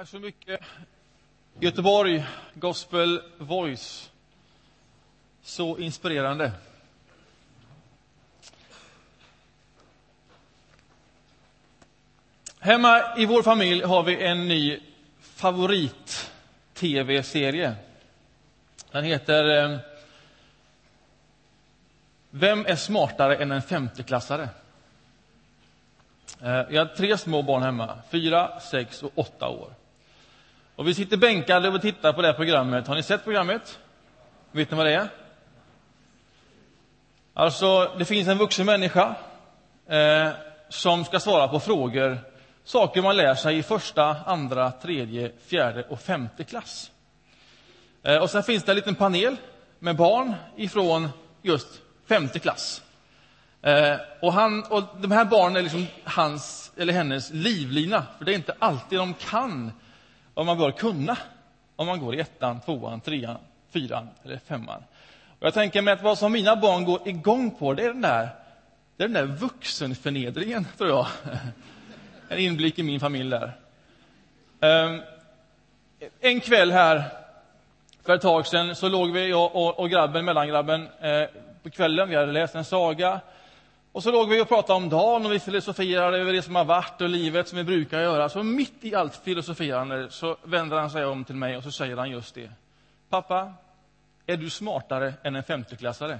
Tack så mycket. Göteborg, Gospel Voice. Så inspirerande. Hemma i vår familj har vi en ny favorit-tv-serie. Den heter eh, Vem är smartare än en femteklassare? Eh, jag har tre små barn hemma, fyra, sex och åtta år. Och vi sitter bänkade och tittar på det här programmet. Har ni sett programmet? Vet ni vad det är? Alltså, det finns en vuxen människa eh, som ska svara på frågor, saker man lär sig i första, andra, tredje, fjärde och femte klass. Eh, och sen finns det en liten panel med barn ifrån just femte klass. Eh, och, han, och de här barnen är liksom hans eller hennes livlina, för det är inte alltid de kan vad man bör kunna om man går i ettan, tvåan, trean, fyran eller femman. Och jag tänker mig att vad som mina barn går igång på, det är den där, det är den där vuxenförnedringen, tror jag. En inblick i min familj där. Ehm, en kväll här för ett tag sedan så låg vi, jag och, och grabben, mellangrabben, eh, på kvällen. Vi hade läst en saga. Och så låg vi och pratade om dagen och vi filosoferade över det som har varit och livet som vi brukar göra. Så mitt i allt filosoferande så vänder han sig om till mig och så säger han just det. Pappa, är du smartare än en femteklassare?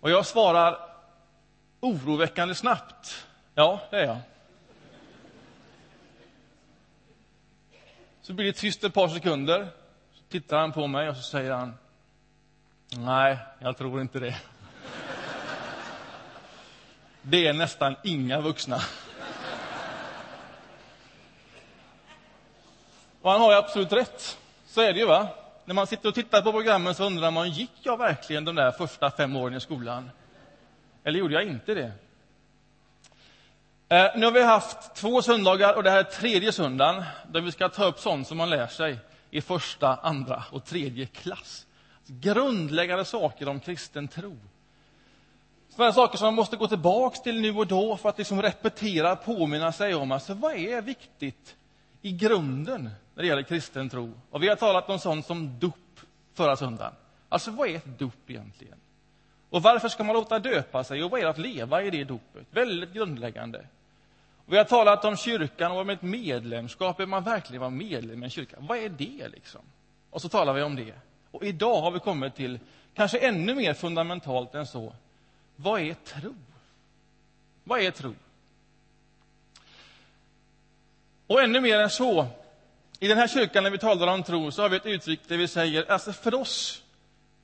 Och jag svarar oroväckande snabbt. Ja, det är jag. Så blir det tyst ett par sekunder. Så tittar han på mig och så säger han Nej, jag tror inte det. Det är nästan inga vuxna. Och han har ju absolut rätt. Så är det ju, va? När man sitter och tittar på programmen så undrar man, gick jag verkligen de där första fem åren i skolan? Eller gjorde jag inte det? Eh, nu har vi haft två söndagar och det här är tredje söndagen där vi ska ta upp sånt som man lär sig i första, andra och tredje klass. Grundläggande saker om kristen tro. Sådana saker som man måste gå tillbaka till nu och då för att liksom repetera, påminna sig om. Alltså, vad är viktigt i grunden när det gäller kristen tro? Och vi har talat om sånt som dop förra söndagen. Alltså, vad är ett dop egentligen? Och varför ska man låta döpa sig? Och vad är det att leva i det dopet? Väldigt grundläggande. Vi har talat om kyrkan och om ett medlemskap. Är man verkligen vara medlem i en kyrka? Vad är det liksom? Och så talar vi om det. Och idag har vi kommit till, kanske ännu mer fundamentalt än så, vad är tro? Vad är tro? Och ännu mer än så, i den här kyrkan när vi talar om tro så har vi ett uttryck där vi säger, alltså för oss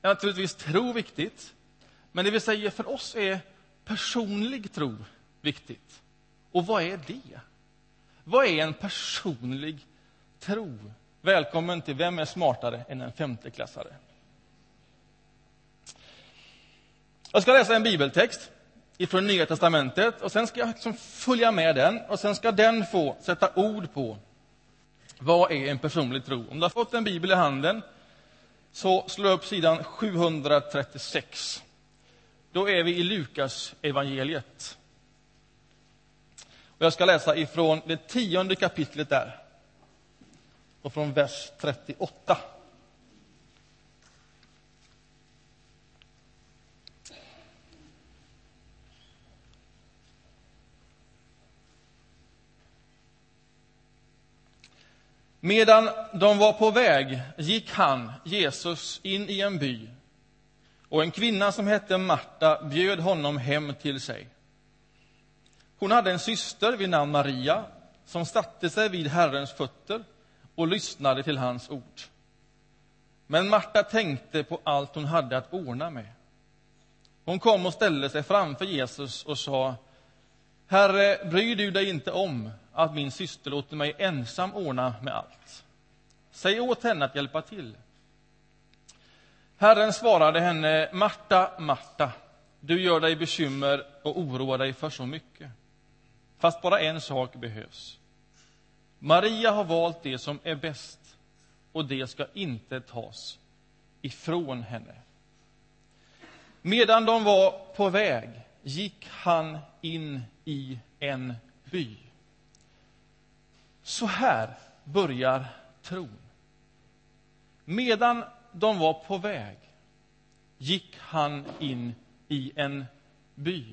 är naturligtvis tro viktigt, men det vi säger för oss är personlig tro viktigt. Och vad är det? Vad är en personlig tro? Välkommen till Vem är smartare än en femteklassare? Jag ska läsa en bibeltext ifrån Nya testamentet och sen ska jag liksom följa med den och sen ska den få sätta ord på vad är en personlig tro. Om du har fått en bibel i handen så slå upp sidan 736. Då är vi i Lukas evangeliet. Och jag ska läsa ifrån det tionde kapitlet där och från vers 38. Medan de var på väg gick han, Jesus, in i en by och en kvinna som hette Marta bjöd honom hem till sig. Hon hade en syster vid namn Maria som satte sig vid Herrens fötter och lyssnade till hans ord. Men Marta tänkte på allt hon hade att ordna med. Hon kom och ställde sig framför Jesus och sa Herre, bryr du dig inte om att min syster låter mig ensam ordna med allt? Säg åt henne att hjälpa till. Herren svarade henne, Marta, Marta, du gör dig bekymmer och oroar dig för så mycket. Fast bara en sak behövs. Maria har valt det som är bäst och det ska inte tas ifrån henne. Medan de var på väg gick han in i en by. Så här börjar tron. Medan de var på väg gick han in i en by.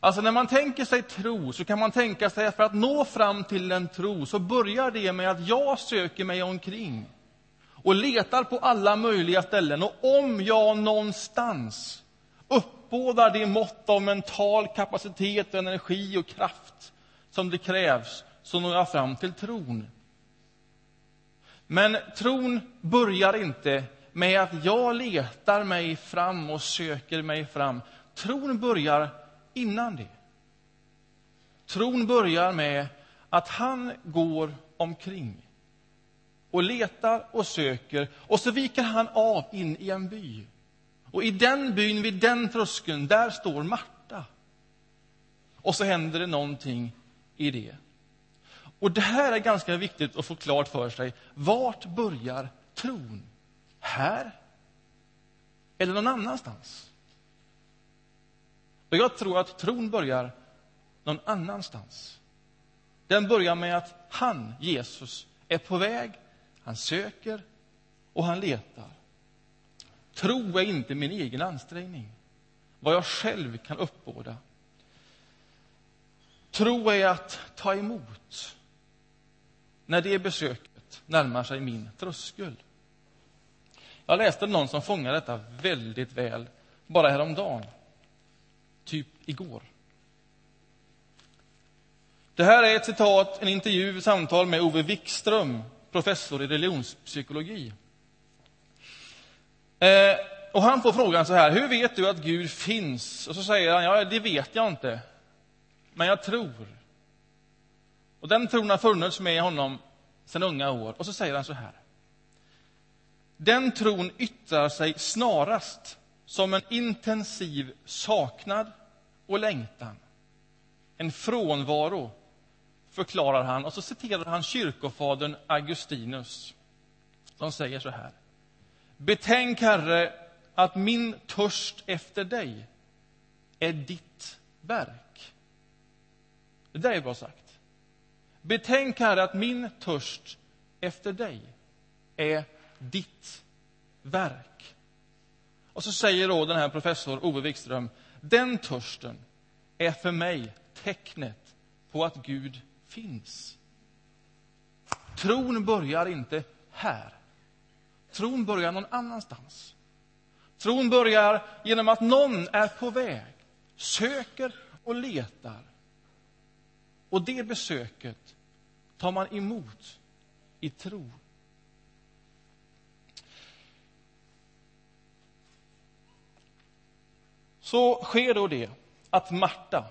Alltså när man tänker sig tro så kan man tänka sig att för att nå fram till en tro så börjar det med att jag söker mig omkring och letar på alla möjliga ställen. Och om jag någonstans uppbådar det mått av mental kapacitet, och energi och kraft som det krävs så når jag fram till tron. Men tron börjar inte med att jag letar mig fram och söker mig fram. Tron börjar innan det. Tron börjar med att han går omkring och letar och söker och så viker han av in i en by. Och i den byn, vid den tröskeln, där står Marta. Och så händer det någonting i det. Och det här är ganska viktigt att få klart för sig. Vart börjar tron? Här? Eller någon annanstans? Och jag tror att tron börjar någon annanstans. Den börjar med att han, Jesus, är på väg, han söker och han letar. Tro är inte min egen ansträngning, vad jag själv kan uppbåda. Tro är att ta emot när det besöket närmar sig min tröskel. Jag läste någon som fångade detta väldigt väl bara häromdagen, typ igår. Det här är ett citat, en intervju, samtal med Ove Wikström, professor i religionspsykologi. Eh, och han får frågan så här, hur vet du att Gud finns? Och så säger han, ja, det vet jag inte, men jag tror. Och den tron har funnits med honom sedan unga år. Och så säger han så här. Den tron yttrar sig snarast som en intensiv saknad och längtan. En frånvaro, förklarar han. Och så citerar han kyrkofadern Augustinus, som säger så här. Betänk, Herre, att min törst efter dig är ditt verk. Det där är bra sagt. Betänk, Herre, att min törst efter dig är ditt verk. Och så säger då den här professor Ove Wikström, den törsten är för mig tecknet på att Gud finns. Tron börjar inte här. Tron börjar någon annanstans. Tron börjar genom att någon är på väg, söker och letar. Och det besöket tar man emot i tro. Så sker då det att Marta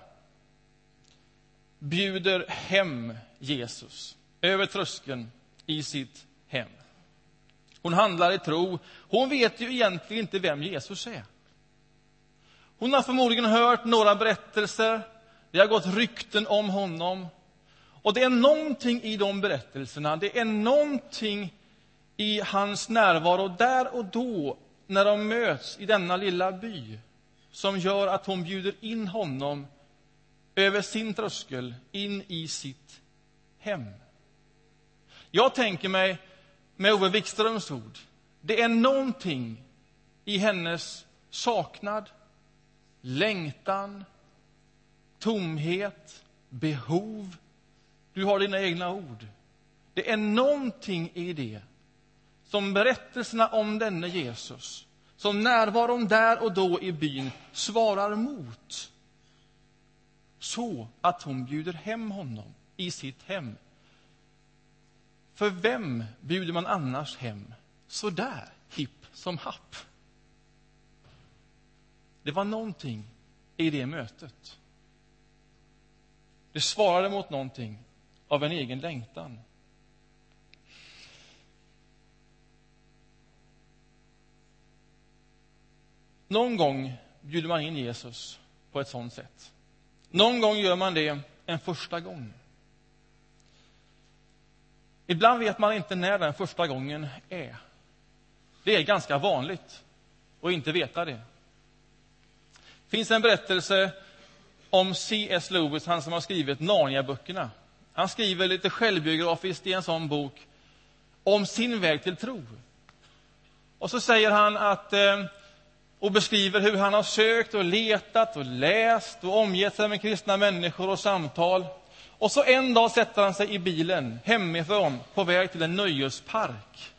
bjuder hem Jesus över tröskeln i sitt hem. Hon handlar i tro. Hon vet ju egentligen inte vem Jesus är. Hon har förmodligen hört några berättelser. Det har gått rykten om honom. Och det är någonting i de berättelserna, det är någonting i hans närvaro där och då, när de möts i denna lilla by, som gör att hon bjuder in honom över sin tröskel in i sitt hem. Jag tänker mig, med Ove Wikströms ord, det är någonting i hennes saknad, längtan, tomhet, behov. Du har dina egna ord. Det är någonting i det som berättelserna om denne Jesus, som närvaron där och då i byn svarar mot så att hon bjuder hem honom i sitt hem. För vem bjuder man annars hem så där hipp som happ? Det var någonting i det mötet. Det svarade mot någonting av en egen längtan. Någon gång bjuder man in Jesus på ett sånt sätt. Någon gång gör man det en första gång. Ibland vet man inte när den första gången är. Det är ganska vanligt att inte veta det. Det finns en berättelse om C.S. Lewis, han som har skrivit Narnia-böckerna. Han skriver lite självbiografiskt i en sån bok om sin väg till tro. Och så säger han att eh, och beskriver hur han har sökt och letat och läst och omgett sig med kristna människor och samtal. Och så en dag sätter han sig i bilen hemifrån på väg till en nöjespark.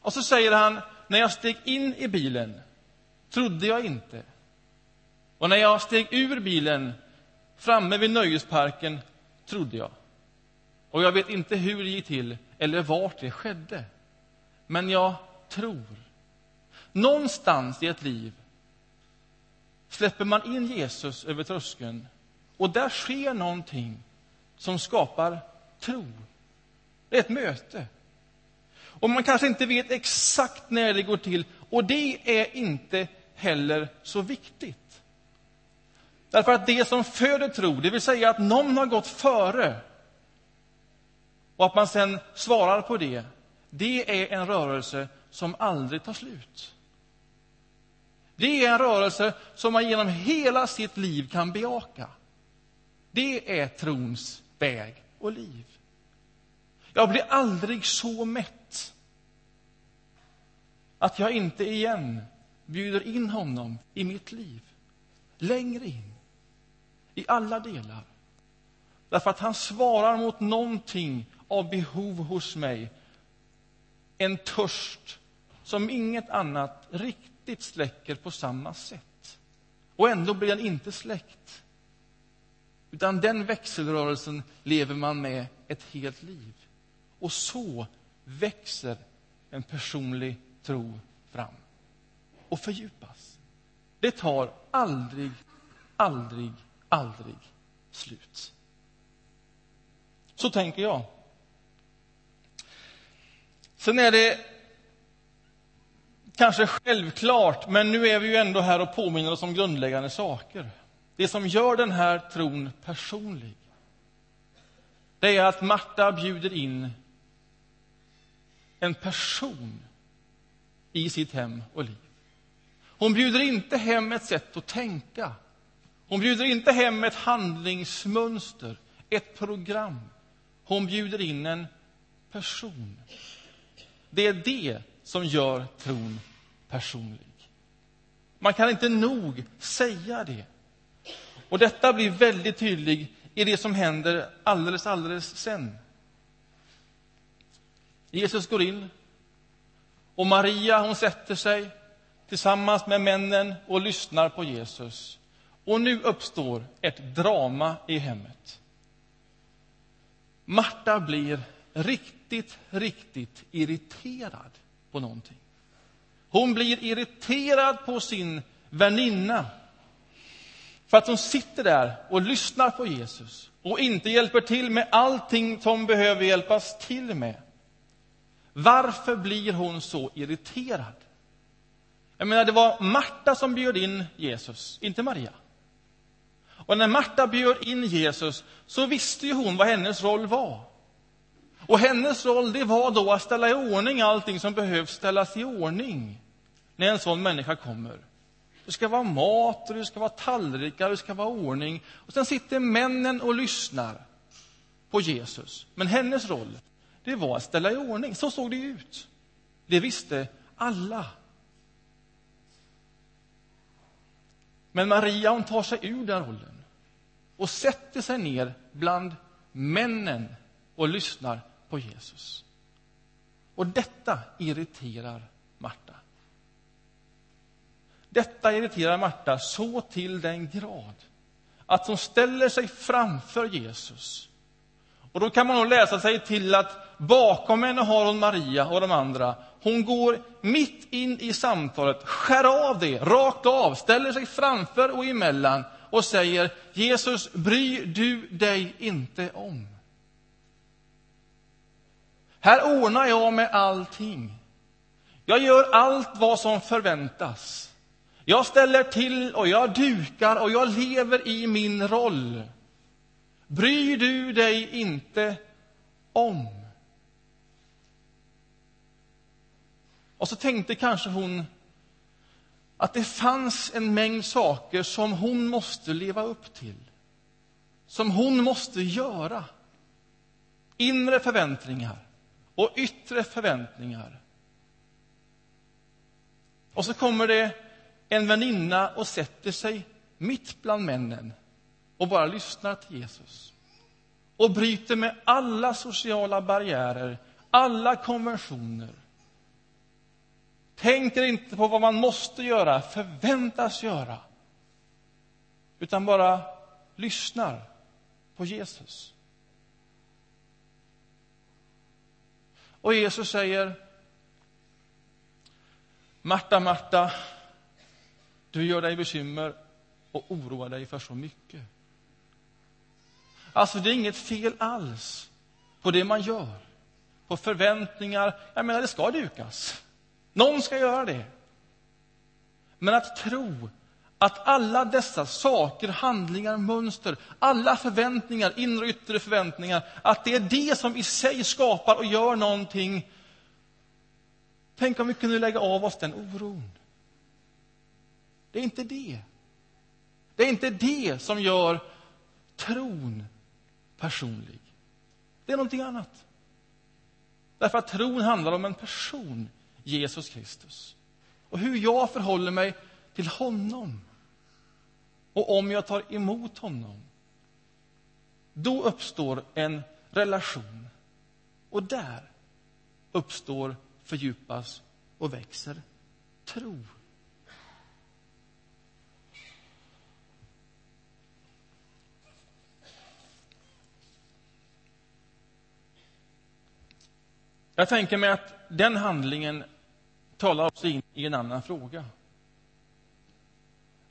Och så säger han, när jag steg in i bilen trodde jag inte. Och när jag steg ur bilen framme vid nöjesparken trodde jag. Och jag vet inte hur det gick till eller vart det skedde. Men jag tror. Någonstans i ett liv släpper man in Jesus över tröskeln och där sker någonting som skapar tro. Det är ett möte. Och man kanske inte vet exakt när det går till och det är inte heller så viktigt. Därför att det som föder tro, det vill säga att någon har gått före och att man sen svarar på det, det är en rörelse som aldrig tar slut. Det är en rörelse som man genom hela sitt liv kan bejaka. Det är trons väg och liv. Jag blir aldrig så mätt att jag inte igen bjuder in honom i mitt liv. Längre in. I alla delar. Därför att han svarar mot någonting av behov hos mig. En törst som inget annat riktigt släcker på samma sätt. Och ändå blir den inte släckt. Utan den växelrörelsen lever man med ett helt liv. Och så växer en personlig tro fram och fördjupas. Det tar aldrig, aldrig, aldrig slut. Så tänker jag. Sen är det kanske självklart, men nu är vi ju ändå här och påminner oss om grundläggande saker. Det som gör den här tron personlig, det är att Marta bjuder in en person i sitt hem och liv. Hon bjuder inte hem ett sätt att tänka. Hon bjuder inte hem ett handlingsmönster, ett program. Hon bjuder in en person. Det är det som gör tron personlig. Man kan inte nog säga det. Och detta blir väldigt tydligt i det som händer alldeles, alldeles sen. Jesus går in och Maria hon sätter sig tillsammans med männen och lyssnar på Jesus. Och nu uppstår ett drama i hemmet. Marta blir riktigt, riktigt irriterad på någonting. Hon blir irriterad på sin väninna för att hon sitter där och lyssnar på Jesus och inte hjälper till med allting som behöver hjälpas till med. Varför blir hon så irriterad? Jag menar, det var Marta som bjöd in Jesus, inte Maria. Och när Marta bjöd in Jesus så visste ju hon vad hennes roll var. Och hennes roll det var då att ställa i ordning allting som behövs ställas i ordning när en sån människa kommer. Det ska vara mat, och det ska vara tallrikar, och det ska vara ordning. Och sen sitter männen och lyssnar på Jesus. Men hennes roll, det var att ställa i ordning. Så såg det ut. Det visste alla. Men Maria hon tar sig ur den rollen och sätter sig ner bland männen och lyssnar på Jesus. Och detta irriterar Marta. Detta irriterar Marta så till den grad att hon ställer sig framför Jesus. Och då kan man nog läsa sig till att bakom henne har hon Maria och de andra. Hon går mitt in i samtalet, skär av det, rakt av, ställer sig framför och emellan och säger Jesus, bryr du dig inte om? Här ordnar jag med allting. Jag gör allt vad som förväntas. Jag ställer till och jag dukar och jag lever i min roll. Bryr du dig inte om? Och så tänkte kanske hon att det fanns en mängd saker som hon måste leva upp till. som hon måste göra. Inre förväntningar och yttre förväntningar. Och så kommer det en väninna och sätter sig mitt bland männen och bara lyssnar till Jesus. Och bryter med alla sociala barriärer, alla konventioner. Tänker inte på vad man måste göra, förväntas göra. Utan bara lyssnar på Jesus. Och Jesus säger Marta, Marta, du gör dig bekymmer och oroar dig för så mycket. Alltså, det är inget fel alls på det man gör, på förväntningar. Jag menar, det ska dukas. Någon ska göra det. Men att tro att alla dessa saker, handlingar, mönster, alla förväntningar, inre och yttre förväntningar, att det är det som i sig skapar och gör någonting. Tänk om vi kunde lägga av oss den oron. Det är inte det. Det är inte det som gör tron personlig. Det är någonting annat. Därför att tron handlar om en person, Jesus Kristus. Och hur jag förhåller mig till honom. Och om jag tar emot honom, då uppstår en relation. Och där uppstår, fördjupas och växer tro. Jag tänker mig att den handlingen talar oss in i en annan fråga.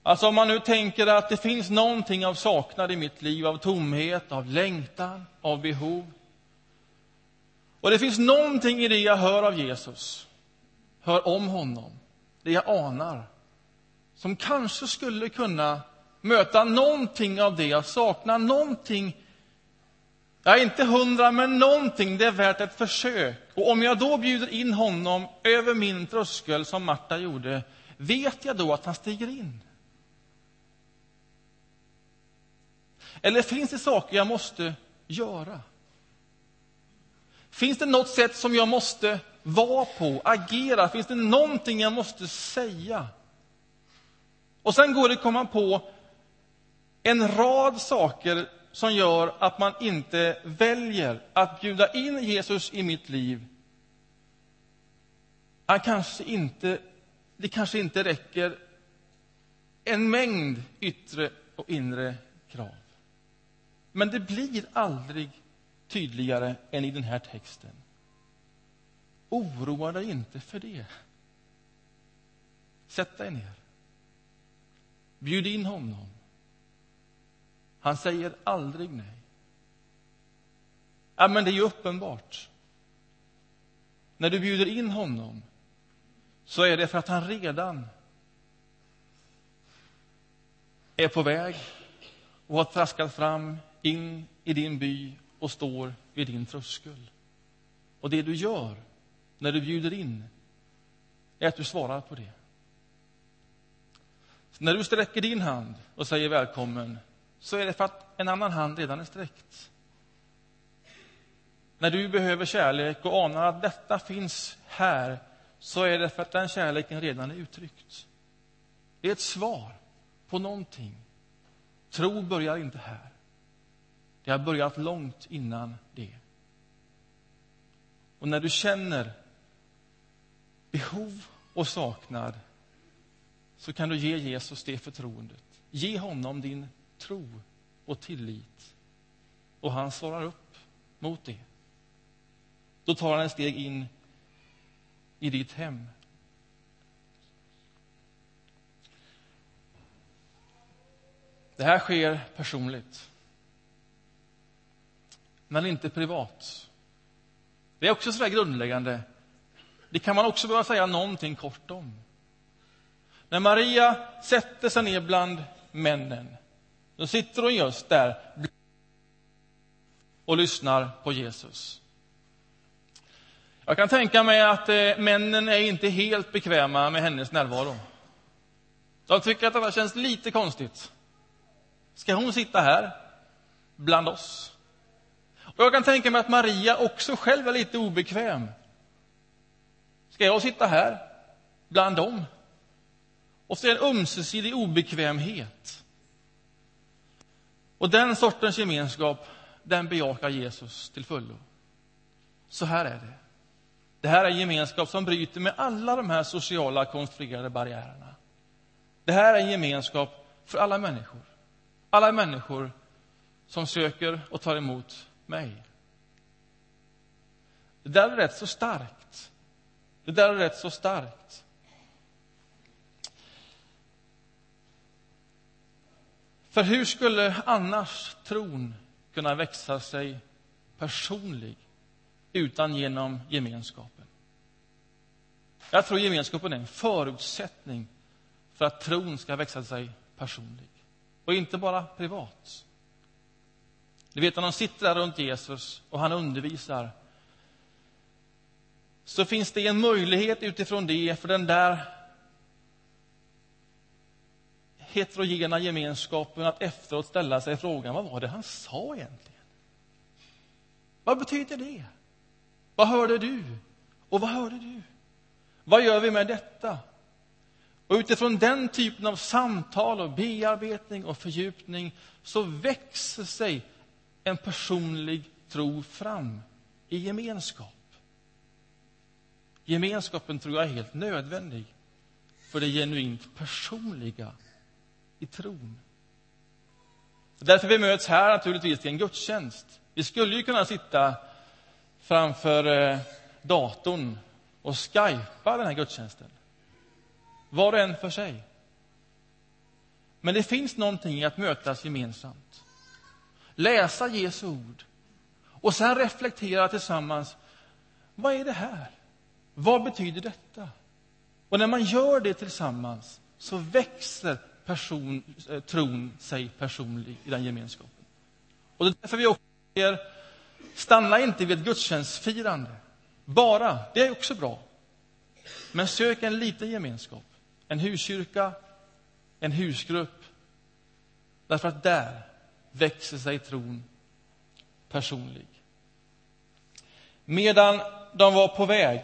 Alltså om man nu tänker att det finns någonting av saknad i mitt liv, av tomhet, av längtan, av behov. Och det finns någonting i det jag hör av Jesus, hör om honom, det jag anar, som kanske skulle kunna möta någonting av det jag saknar, någonting jag är inte hundra, men någonting, det är värt ett försök. Och om jag då bjuder in honom över min tröskel, som Marta gjorde, vet jag då att han stiger in? Eller finns det saker jag måste göra? Finns det något sätt som jag måste vara på, agera? Finns det någonting jag måste säga? Och sen går det att komma på en rad saker som gör att man inte väljer att bjuda in Jesus i mitt liv. Han kanske inte, det kanske inte räcker en mängd yttre och inre krav. Men det blir aldrig tydligare än i den här texten. Oroa dig inte för det. Sätt dig ner. Bjud in honom. Han säger aldrig nej. Ja, men det är ju uppenbart. När du bjuder in honom så är det för att han redan är på väg och har traskat fram in i din by och står vid din tröskel. Och det du gör när du bjuder in är att du svarar på det. Så när du sträcker din hand och säger välkommen så är det för att en annan hand redan är sträckt. När du behöver kärlek och anar att detta finns här så är det för att den kärleken redan är uttryckt. Det är ett svar på någonting. Tro börjar inte här. Det har börjat långt innan det. Och när du känner behov och saknad så kan du ge Jesus det förtroendet. Ge honom din tro och tillit. Och han svarar upp mot det. Då tar han ett steg in i ditt hem. Det här sker personligt, men inte privat. Det är också så där grundläggande. Det kan man också behöva säga någonting kort om. När Maria sätter sig ner bland männen då sitter hon just där och lyssnar på Jesus. Jag kan tänka mig att eh, männen är inte helt bekväma med hennes närvaro. De tycker att det känns lite konstigt. Ska hon sitta här? bland oss. Och jag kan tänka mig att Maria också själv är lite obekväm. Ska jag sitta här bland dem? Och så är det en ömsesidig obekvämhet. Och den sortens gemenskap, den bejakar Jesus till fullo. Så här är det. Det här är en gemenskap som bryter med alla de här sociala konstruerade barriärerna. Det här är en gemenskap för alla människor. Alla människor som söker och tar emot mig. Det där är rätt så starkt. Det där är rätt så starkt. För hur skulle annars tron kunna växa sig personlig utan genom gemenskapen? Jag tror gemenskapen är en förutsättning för att tron ska växa sig personlig. Och inte bara privat. Du vet, när de sitter där runt Jesus och han undervisar så finns det en möjlighet utifrån det för den där heterogena gemenskapen att efteråt ställa sig frågan vad var det han sa egentligen? Vad betyder det? Vad hörde du? Och vad hörde du? Vad gör vi med detta? Och utifrån den typen av samtal och bearbetning och fördjupning så växer sig en personlig tro fram i gemenskap. Gemenskapen tror jag är helt nödvändig för det genuint personliga i tron. Därför vi möts här naturligtvis till en gudstjänst. Vi skulle ju kunna sitta framför eh, datorn och skypa den här gudstjänsten. Var och en för sig. Men det finns någonting i att mötas gemensamt. Läsa Jesu ord och sen reflektera tillsammans. Vad är det här? Vad betyder detta? Och när man gör det tillsammans så växer person, eh, tron sig personlig i den gemenskapen. Och det är därför vi också säger, stanna inte vid ett gudstjänstfirande. Bara, det är också bra. Men sök en liten gemenskap. En huskyrka, en husgrupp. Därför att där växer sig tron personlig. Medan de var på väg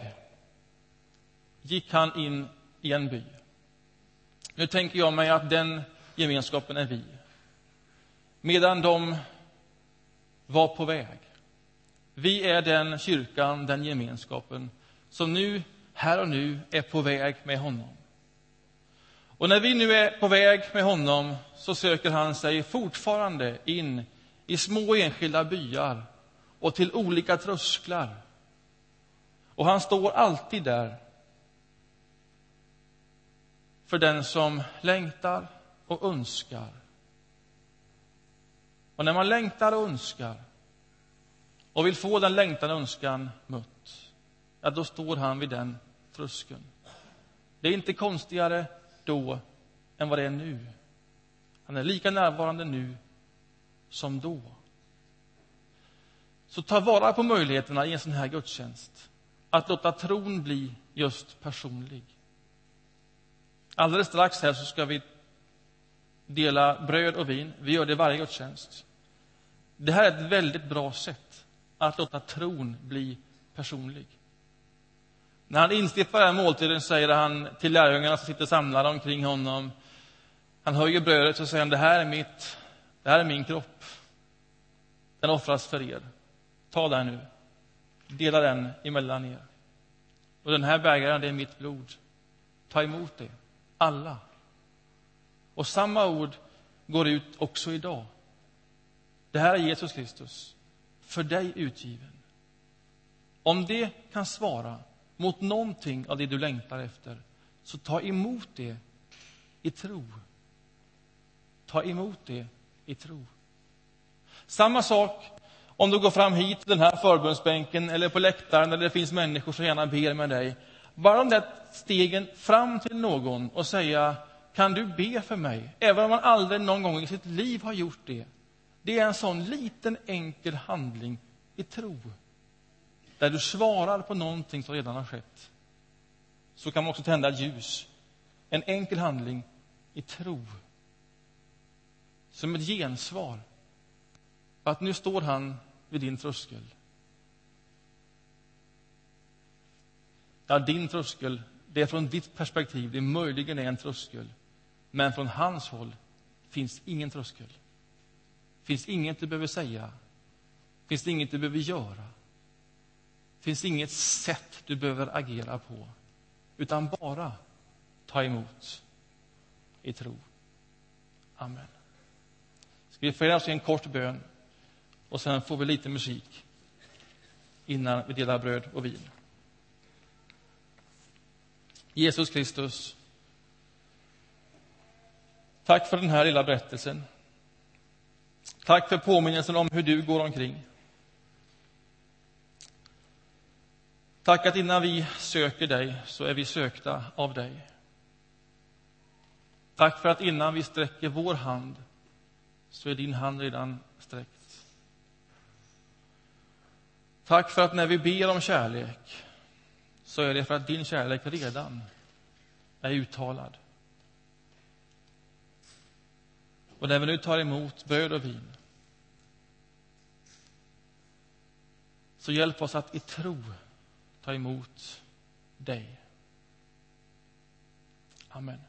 gick han in i en by. Nu tänker jag mig att den gemenskapen är vi. Medan de var på väg. Vi är den kyrkan, den gemenskapen som nu, här och nu, är på väg med honom. Och när vi nu är på väg med honom så söker han sig fortfarande in i små enskilda byar och till olika trösklar. Och han står alltid där för den som längtar och önskar. Och när man längtar och önskar och vill få den längtan och önskan mött, ja, då står han vid den tröskeln. Det är inte konstigare då än vad det är nu. Han är lika närvarande nu som då. Så ta vara på möjligheterna i en sån här gudstjänst att låta tron bli just personlig. Alldeles strax här så ska vi dela bröd och vin. Vi gör det varje gudstjänst. Det här är ett väldigt bra sätt att låta tron bli personlig. När han instiftar den här måltiden säger han till lärjungarna som sitter samlade omkring honom. Han höjer brödet och säger det här är mitt, det här är min kropp. Den offras för er. Ta den nu. Dela den emellan er. Och den här bägaren, det är mitt blod. Ta emot det alla. Och samma ord går ut också idag. Det här är Jesus Kristus, för dig utgiven. Om det kan svara mot någonting av det du längtar efter, så ta emot det i tro. Ta emot det i tro. Samma sak om du går fram hit till den här förbundsbänken eller på läktaren där det finns människor som gärna ber med dig. Bara de där stegen fram till någon och säga kan du be för mig? Även om man aldrig någon gång i sitt liv har gjort det. Det är en sån liten enkel handling i tro. Där du svarar på någonting som redan har skett. Så kan man också tända ljus. En enkel handling i tro. Som ett gensvar att nu står han vid din tröskel. Ja, din tröskel, det är från ditt perspektiv, det möjligen är en tröskel. Men från hans håll finns ingen tröskel. finns inget du behöver säga. finns inget du behöver göra. finns inget sätt du behöver agera på. Utan bara ta emot i tro. Amen. Ska vi förenas i en kort bön och sen får vi lite musik innan vi delar bröd och vin. Jesus Kristus, tack för den här lilla berättelsen. Tack för påminnelsen om hur du går omkring. Tack att innan vi söker dig så är vi sökta av dig. Tack för att innan vi sträcker vår hand så är din hand redan sträckt. Tack för att när vi ber om kärlek så är det för att din kärlek redan är uttalad. Och när vi nu tar emot bröd och vin så hjälp oss att i tro ta emot dig. Amen.